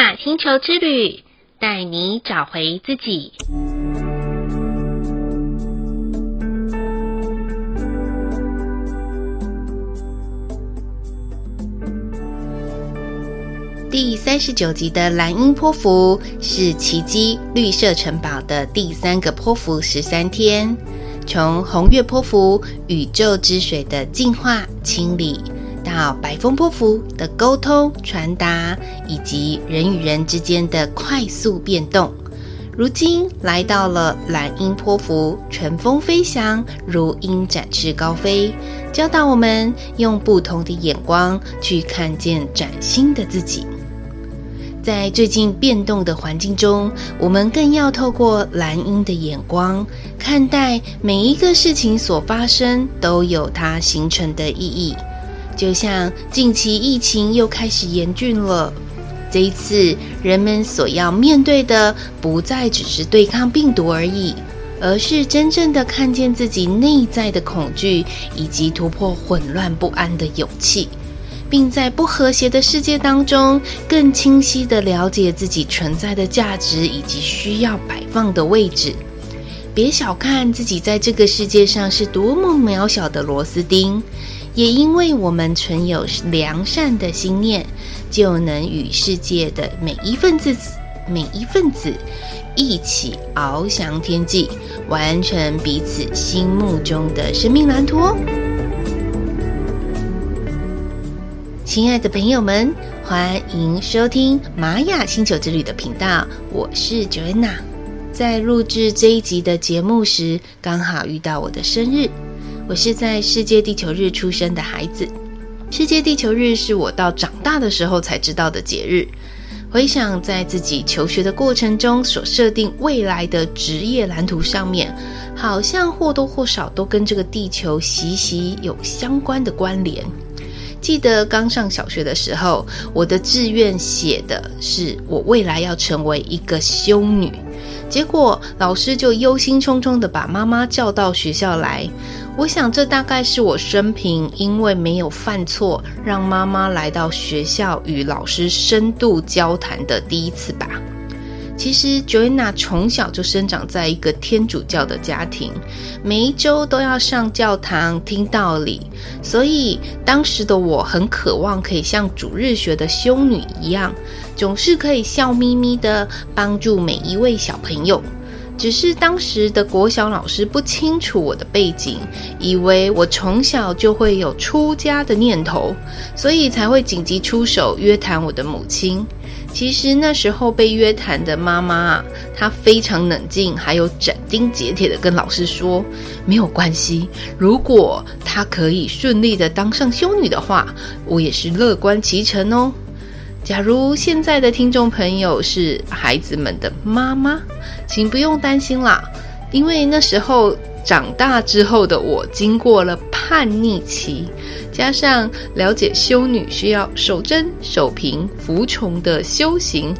雅星球之旅，带你找回自己。第三十九集的蓝鹰波符是奇迹绿色城堡的第三个波符十三天，从红月波符宇宙之水的净化清理，到白风波符的沟通传达，以及人与人之间的快速变动，如今来到了蓝鹰波符，乘风飞翔，如鹰展翅高飞，教导我们用不同的眼光去看见崭新的自己。在最近变动的环境中，我们更要透过蓝鹰的眼光看待每一个事情所发生，都有它形成的意义。就像近期疫情又开始严峻了，这一次人们所要面对的不再只是对抗病毒而已，而是真正的看见自己内在的恐惧，以及突破混乱不安的勇气。并在不和谐的世界当中，更清晰地了解自己存在的价值以及需要摆放的位置。别小看自己在这个世界上是多么渺小的螺丝钉，也因为我们存有良善的心念，就能与世界的每一份子、每一份子一起翱翔天际，完成彼此心目中的生命蓝图哦。亲爱的朋友们，欢迎收听玛雅星球之旅的频道，我是 Joanna。在录制这一集的节目时，刚好遇到我的生日。我是在世界地球日出生的孩子。世界地球日是我到长大的时候才知道的节日。回想在自己求学的过程中所设定未来的职业蓝图上面，好像或多或少都跟这个地球息息有相关的关联。记得刚上小学的时候，我的志愿写的是我未来要成为一个修女，结果老师就忧心忡忡的把妈妈叫到学校来。我想这大概是我生平因为没有犯错，让妈妈来到学校与老师深度交谈的第一次吧。其实，Joanna 从小就生长在一个天主教的家庭，每一周都要上教堂听道理，所以当时的我很渴望可以像主日学的修女一样，总是可以笑眯眯的帮助每一位小朋友。只是当时的国小老师不清楚我的背景，以为我从小就会有出家的念头，所以才会紧急出手约谈我的母亲。其实那时候被约谈的妈妈，她非常冷静，还有斩钉截铁的跟老师说：“没有关系，如果她可以顺利的当上修女的话，我也是乐观其成哦。”假如现在的听众朋友是孩子们的妈妈，请不用担心啦，因为那时候长大之后的我，经过了叛逆期。加上了解修女需要守贞、守贫、服从的修行，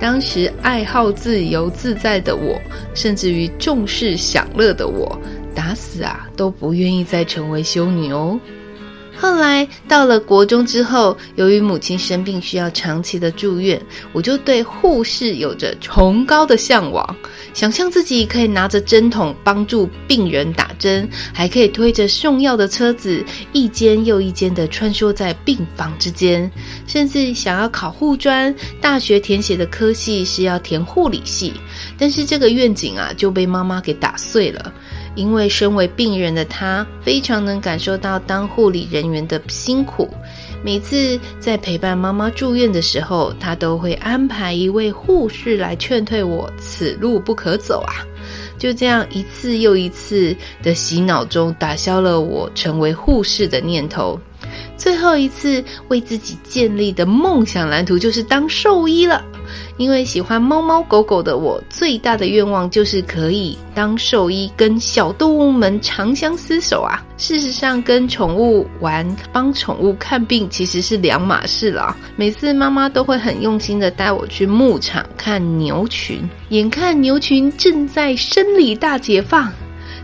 当时爱好自由自在的我，甚至于重视享乐的我，打死啊都不愿意再成为修女哦。后来到了国中之后，由于母亲生病需要长期的住院，我就对护士有着崇高的向往，想象自己可以拿着针筒帮助病人打针，还可以推着送药的车子一间又一间的穿梭在病房之间，甚至想要考护专。大学填写的科系是要填护理系，但是这个愿景啊就被妈妈给打碎了。因为身为病人的他，非常能感受到当护理人员的辛苦。每次在陪伴妈妈住院的时候，他都会安排一位护士来劝退我，此路不可走啊！就这样一次又一次的洗脑中，打消了我成为护士的念头。最后一次为自己建立的梦想蓝图，就是当兽医了。因为喜欢猫猫狗狗的我，最大的愿望就是可以当兽医，跟小动物们长相厮守啊！事实上，跟宠物玩、帮宠物看病其实是两码事啦。每次妈妈都会很用心的带我去牧场看牛群，眼看牛群正在生理大解放。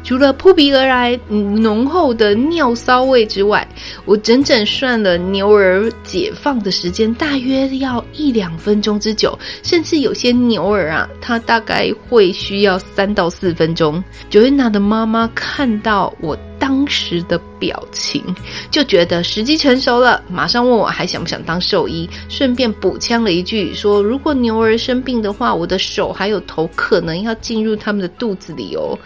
除了扑鼻而来浓厚的尿骚味之外，我整整算了牛儿解放的时间，大约要一两分钟之久，甚至有些牛儿啊，它大概会需要三到四分钟。Joanna 的妈妈看到我当时的表情，就觉得时机成熟了，马上问我还想不想当兽医，顺便补枪了一句说：“如果牛儿生病的话，我的手还有头可能要进入他们的肚子里哦。”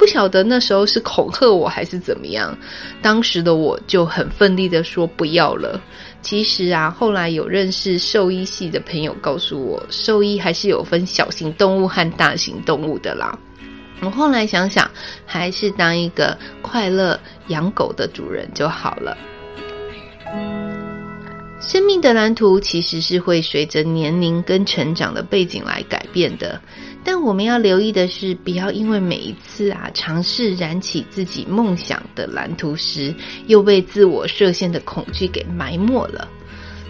不晓得那时候是恐吓我还是怎么样，当时的我就很奋力的说不要了。其实啊，后来有认识兽医系的朋友告诉我，兽医还是有分小型动物和大型动物的啦。我后来想想，还是当一个快乐养狗的主人就好了。生命的蓝图其实是会随着年龄跟成长的背景来改变的。但我们要留意的是，不要因为每一次啊尝试燃起自己梦想的蓝图时，又被自我设限的恐惧给埋没了。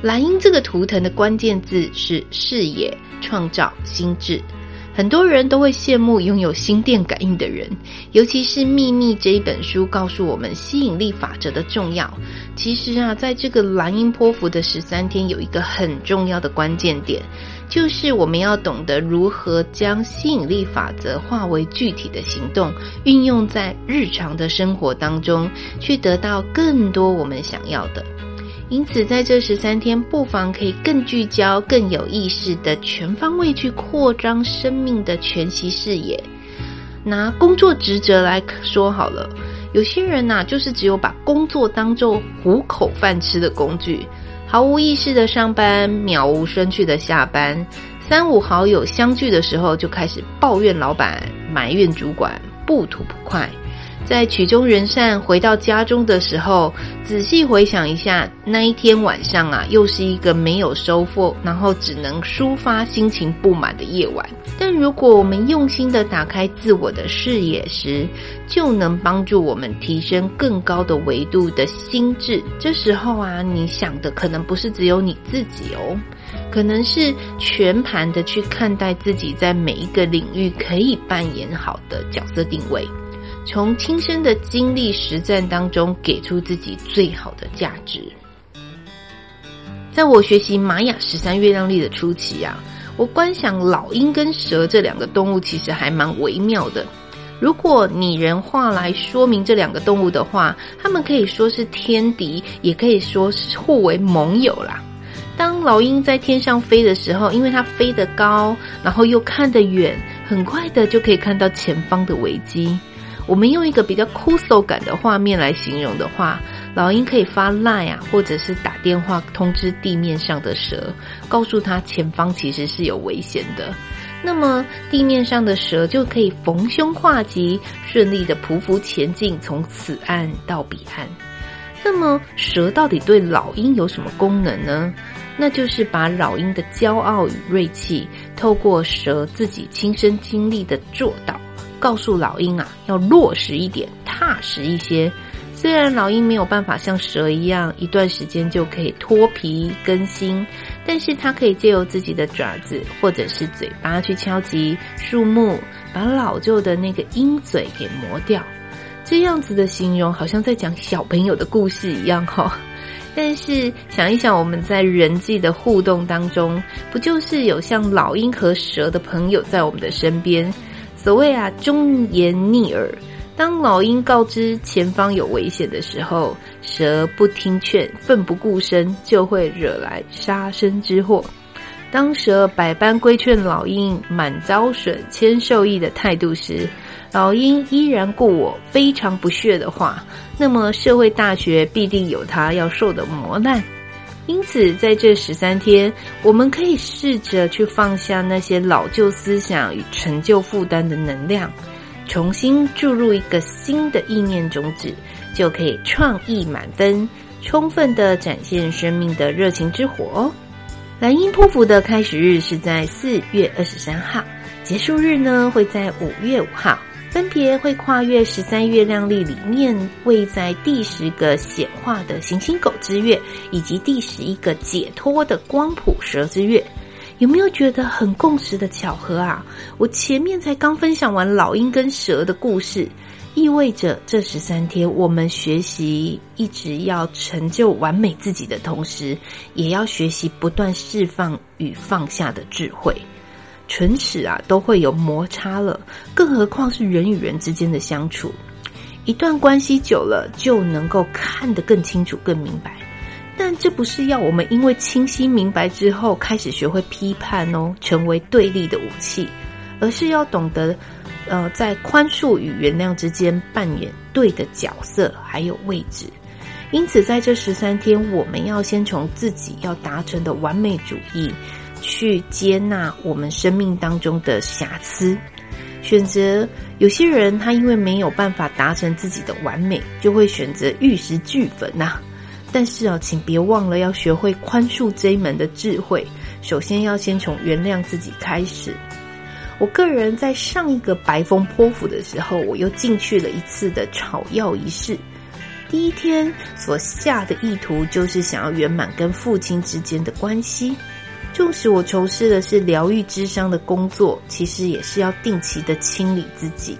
蓝鹰这个图腾的关键字是视野、创造、心智。很多人都会羡慕拥有心电感应的人，尤其是《秘密》这一本书告诉我们吸引力法则的重要。其实啊，在这个蓝鹰波符的十三天，有一个很重要的关键点，就是我们要懂得如何将吸引力法则化为具体的行动，运用在日常的生活当中，去得到更多我们想要的。因此，在这十三天，不妨可以更聚焦、更有意识的全方位去扩张生命的全息视野。拿工作职责来说好了，有些人呐、就是只有把工作当做糊口饭吃的工具，毫无意识的上班，渺无生趣的下班。三五好友相聚的时候，就开始抱怨老板、埋怨主管，不吐不快。在曲终人散回到家中的时候，仔细回想一下，那一天晚上啊，又是一个没有收获，然后只能抒发心情不满的夜晚。但如果我们用心的打开自我的视野时，就能帮助我们提升更高的维度的心智。这时候啊，你想的可能不是只有你自己哦，可能是全盘的去看待自己在每一个领域可以扮演好的角色定位。从亲身的经历实战当中，给出自己最好的价值。在我学习玛雅十三月亮历的初期啊，我观想老鹰跟蛇这两个动物，其实还蛮微妙的。如果拟人化来说明这两个动物的话，它们可以说是天敌，也可以说是互为盟友啦。当老鹰在天上飞的时候，因为它飞得高，然后又看得远，很快的就可以看到前方的危机。我们用一个比较酷搜感的画面来形容的话，老鹰可以发 line 啊，或者是打电话通知地面上的蛇，告诉他前方其实是有危险的。那么地面上的蛇就可以逢凶化吉，顺利的匍匐前进，从此岸到彼岸。那么蛇到底对老鹰有什么功能呢？那就是把老鹰的骄傲与锐气，透过蛇自己亲身经历的做到。告诉老鹰啊，要落实一点，踏实一些。虽然老鹰没有办法像蛇一样一段时间就可以脱皮更新，但是它可以借由自己的爪子或者是嘴巴去敲击树木，把老旧的那个鹰嘴给磨掉。这样子的形容好像在讲小朋友的故事一样哈。但是想一想，我们在人际的互动当中，不就是有像老鹰和蛇的朋友在我们的身边？所谓啊，忠言逆耳。当老鹰告知前方有危险的时候，蛇不听劝，奋不顾身，就会惹来杀身之祸。当蛇百般规劝老鹰，满遭损，谦受益的态度时，老鹰依然故我，非常不屑的话，那么社会大学必定有它要受的磨难。因此，在这十三天，我们可以试着去放下那些老旧思想与陈旧负担的能量，重新注入一个新的意念种子，就可以创意满分，充分的展现生命的热情之火哦。蓝鹰波符的开始日是在四月二十三号，结束日呢会在五月五号。分别会跨越十三月亮历里面位在第十个显化的行星狗之月，以及第十一个解脱的光谱蛇之月，有没有觉得很共识的巧合啊？我前面才刚分享完老鹰跟蛇的故事，意味着这十三天，我们学习一直要成就完美自己的同时，也要学习不断释放与放下的智慧。唇齿啊，都会有摩擦了，更何况是人与人之间的相处。一段关系久了，就能够看得更清楚、更明白。但这不是要我们因为清晰明白之后，开始学会批判哦，成为对立的武器，而是要懂得。呃，在宽恕与原谅之间扮演对的角色，还有位置。因此，在这十三天，我们要先从自己要达成的完美主义，去接纳我们生命当中的瑕疵。选择有些人，他因为没有办法达成自己的完美，就会选择玉石俱焚呐。但是啊，请别忘了要学会宽恕这一门的智慧。首先要先从原谅自己开始。我个人在上一个白风波符的时候，我又进去了一次的草药仪式。第一天所下的意图就是想要圆满跟父亲之间的关系。纵使我从事的是疗愈之商的工作，其实也是要定期的清理自己。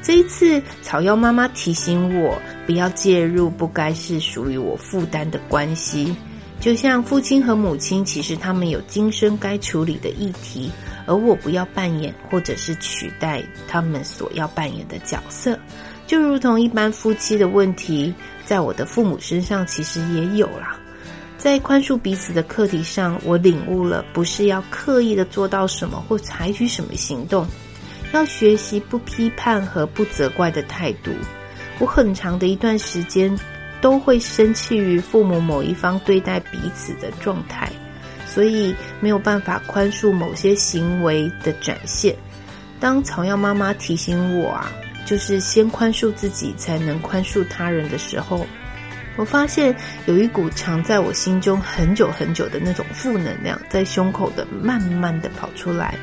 这一次，草药妈妈提醒我不要介入不该是属于我负担的关系，就像父亲和母亲，其实他们有今生该处理的议题。而我不要扮演，或者是取代他们所要扮演的角色，就如同一般夫妻的问题，在我的父母身上其实也有啦。在宽恕彼此的课题上，我领悟了，不是要刻意的做到什么或采取什么行动，要学习不批判和不责怪的态度。我很长的一段时间都会生气于父母某一方对待彼此的状态。所以没有办法宽恕某些行为的展现。当草药妈妈提醒我啊，就是先宽恕自己，才能宽恕他人的时候，我发现有一股藏在我心中很久很久的那种负能量，在胸口的慢慢的跑出来。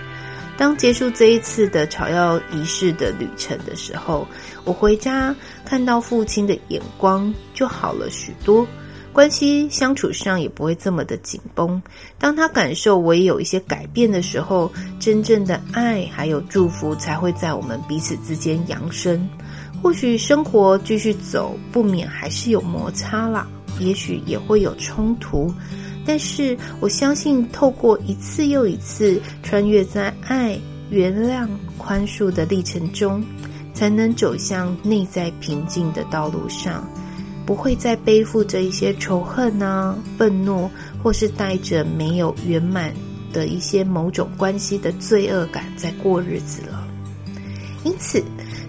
当结束这一次的草药仪式的旅程的时候，我回家看到父亲的眼光就好了许多。关系相处上也不会这么的紧绷。当他感受我也有一些改变的时候，真正的爱还有祝福才会在我们彼此之间扬升。或许生活继续走，不免还是有摩擦啦，也许也会有冲突。但是我相信，透过一次又一次穿越在爱、原谅、宽恕的历程中，才能走向内在平静的道路上。不会再背负着一些仇恨啊、愤怒，或是带着没有圆满的一些某种关系的罪恶感在过日子了。因此，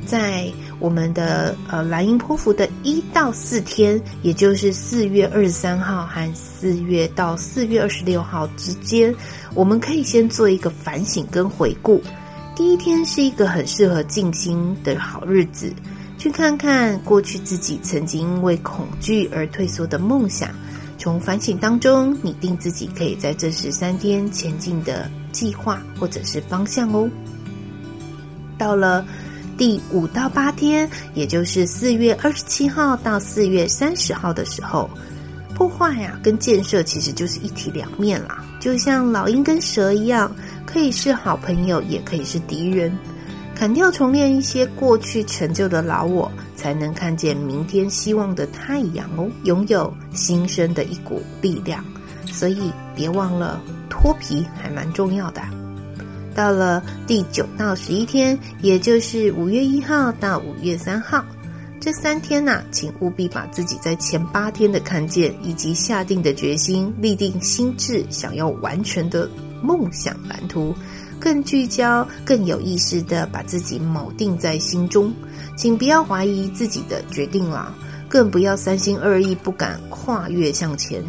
在我们的呃蓝鹰波符的一到四天，也就是四月二十三号和四月到四月二十六号之间，我们可以先做一个反省跟回顾。第一天是一个很适合静心的好日子。去看看过去自己曾经因为恐惧而退缩的梦想，从反省当中拟定自己可以在这十三天前进的计划或者是方向哦。到了第五到八天，也就是四月二十七号到四月三十号的时候，破坏呀、跟建设其实就是一体两面啦，就像老鹰跟蛇一样，可以是好朋友，也可以是敌人。砍掉重练一些过去成就的老我，才能看见明天希望的太阳哦，拥有新生的一股力量。所以别忘了脱皮还蛮重要的。到了第九到十一天，也就是五月一号到五月三号这三天呐、请务必把自己在前八天的看见以及下定的决心，立定心智，想要完成的梦想蓝图。更聚焦、更有意识地把自己铆定在心中，请不要怀疑自己的决定啦，更不要三心二意不敢跨越向前，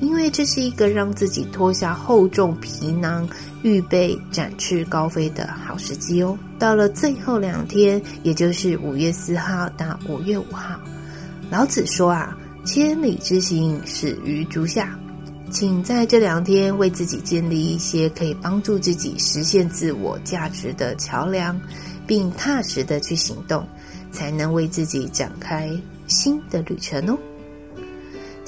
因为这是一个让自己脱下厚重皮囊、预备展翅高飞的好时机哦。到了最后两天，也就是五月四号到五月五号，老子说啊：“千里之行，始于足下。”请在这两天为自己建立一些可以帮助自己实现自我价值的桥梁，并踏实的去行动，才能为自己展开新的旅程哦。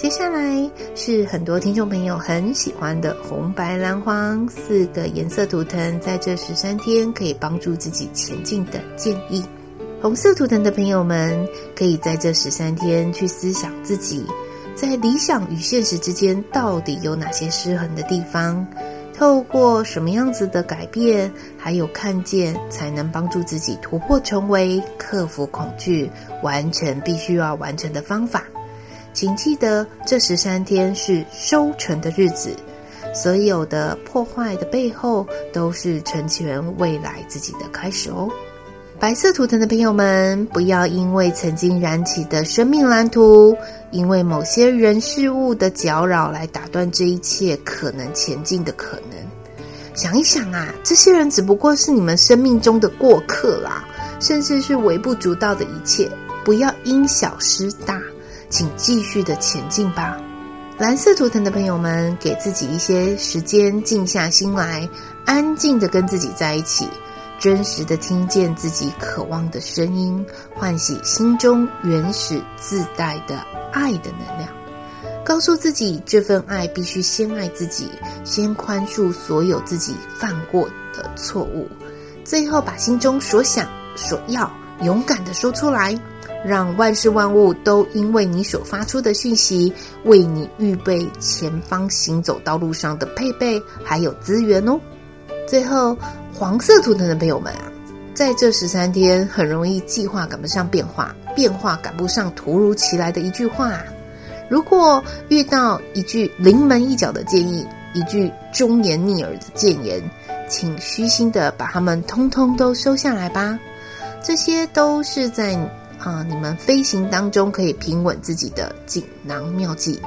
接下来是很多听众朋友很喜欢的红白蓝黄四个颜色图腾，在这十三天可以帮助自己前进的建议。红色图腾的朋友们，可以在这十三天去思想自己在理想与现实之间到底有哪些失衡的地方，透过什么样子的改变，还有看见，才能帮助自己突破重围、克服恐惧，完成必须要完成的方法。请记得，这十三天是收成的日子，所有的破坏的背后，都是成全未来自己的开始哦。白色图腾的朋友们，不要因为曾经燃起的生命蓝图，因为某些人事物的搅扰来打断这一切可能前进的可能。想一想啊，这些人只不过是你们生命中的过客啦，甚至是微不足道的一切。不要因小失大，请继续的前进吧。蓝色图腾的朋友们，给自己一些时间，静下心来，安静的跟自己在一起。真实的听见自己渴望的声音，唤醒心中原始自带的爱的能量，告诉自己这份爱必须先爱自己，先宽恕所有自己犯过的错误，最后把心中所想所要勇敢的说出来，让万事万物都因为你所发出的讯息，为你预备前方行走道路上的配备还有资源哦。最后。黄色图腾的朋友们啊，在这十三天很容易计划赶不上变化，变化赶不上突如其来的一句话。如果遇到一句临门一脚的建议，一句忠言逆耳的谏言，请虚心的把它们通通都收下来吧。这些都是在啊、你们飞行当中可以平稳自己的锦囊妙计。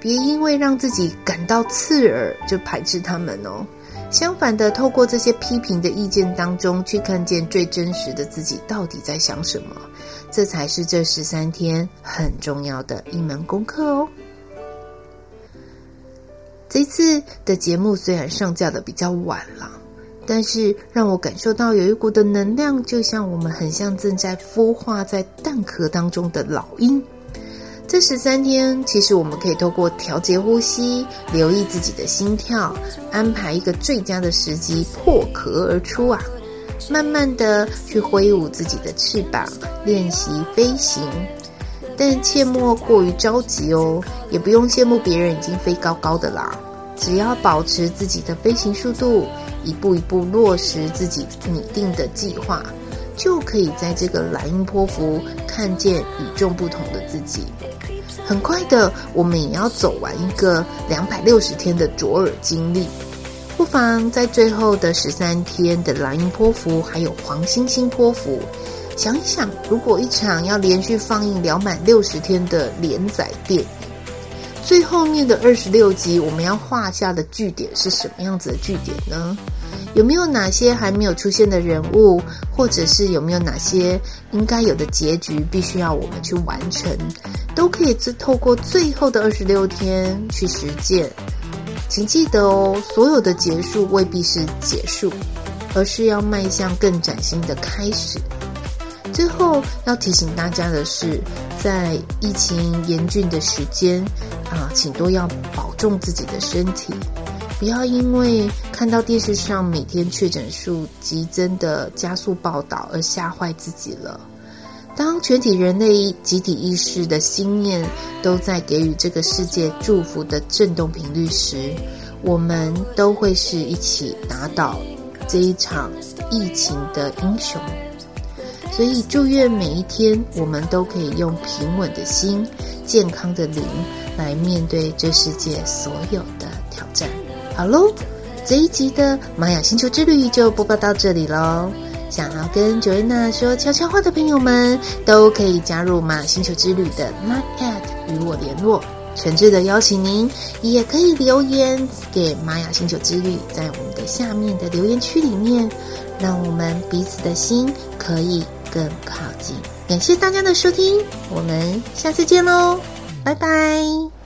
别因为让自己感到刺耳就排斥他们哦。相反的，透过这些批评的意见当中，去看见最真实的自己到底在想什么，这才是这十三天很重要的一门功课哦。这次的节目虽然上架的比较晚了，但是让我感受到有一股的能量，就像我们很像正在孵化在蛋壳当中的老鹰。这十三天，其实我们可以透过调节呼吸，留意自己的心跳，安排一个最佳的时机破壳而出啊！慢慢的去挥舞自己的翅膀，练习飞行，但切莫过于着急哦，也不用羡慕别人已经飞高高的啦。只要保持自己的飞行速度，一步一步落实自己拟定的计划，就可以在这个蓝鹰波符看见与众不同的自己。很快的，我们也要走完一个两百六十天的卓尔经历。不妨在最后的十三天的蓝鹰波符，还有黄星星波符，想一想，如果一场要连续放映两百六十天的连载电，最后面的二十六集，我们要画下的句点是什么样子的句点呢？有没有哪些还没有出现的人物，或者是有没有哪些应该有的结局，必须要我们去完成，都可以透过最后的二十六天去实践。请记得哦，所有的结束未必是结束，而是要迈向更崭新的开始。最后要提醒大家的是，在疫情严峻的时间啊，请都要保重自己的身体。不要因为看到电视上每天确诊数急增的加速报道而吓坏自己了。当全体人类集体意识的心念都在给予这个世界祝福的震动频率时，我们都会是一起打倒这一场疫情的英雄。所以，祝愿每一天我们都可以用平稳的心、健康的灵来面对这世界所有的挑战。好喽，这一集的玛雅星球之旅就播报到这里喽。想要跟 Joanna 说悄悄话的朋友们，都可以加入玛雅星球之旅的 Line@ 与我联络。诚挚的邀请您，也可以留言给玛雅星球之旅，在我们的下面的留言区里面，让我们彼此的心可以更靠近。感谢大家的收听，我们下次见喽，拜拜。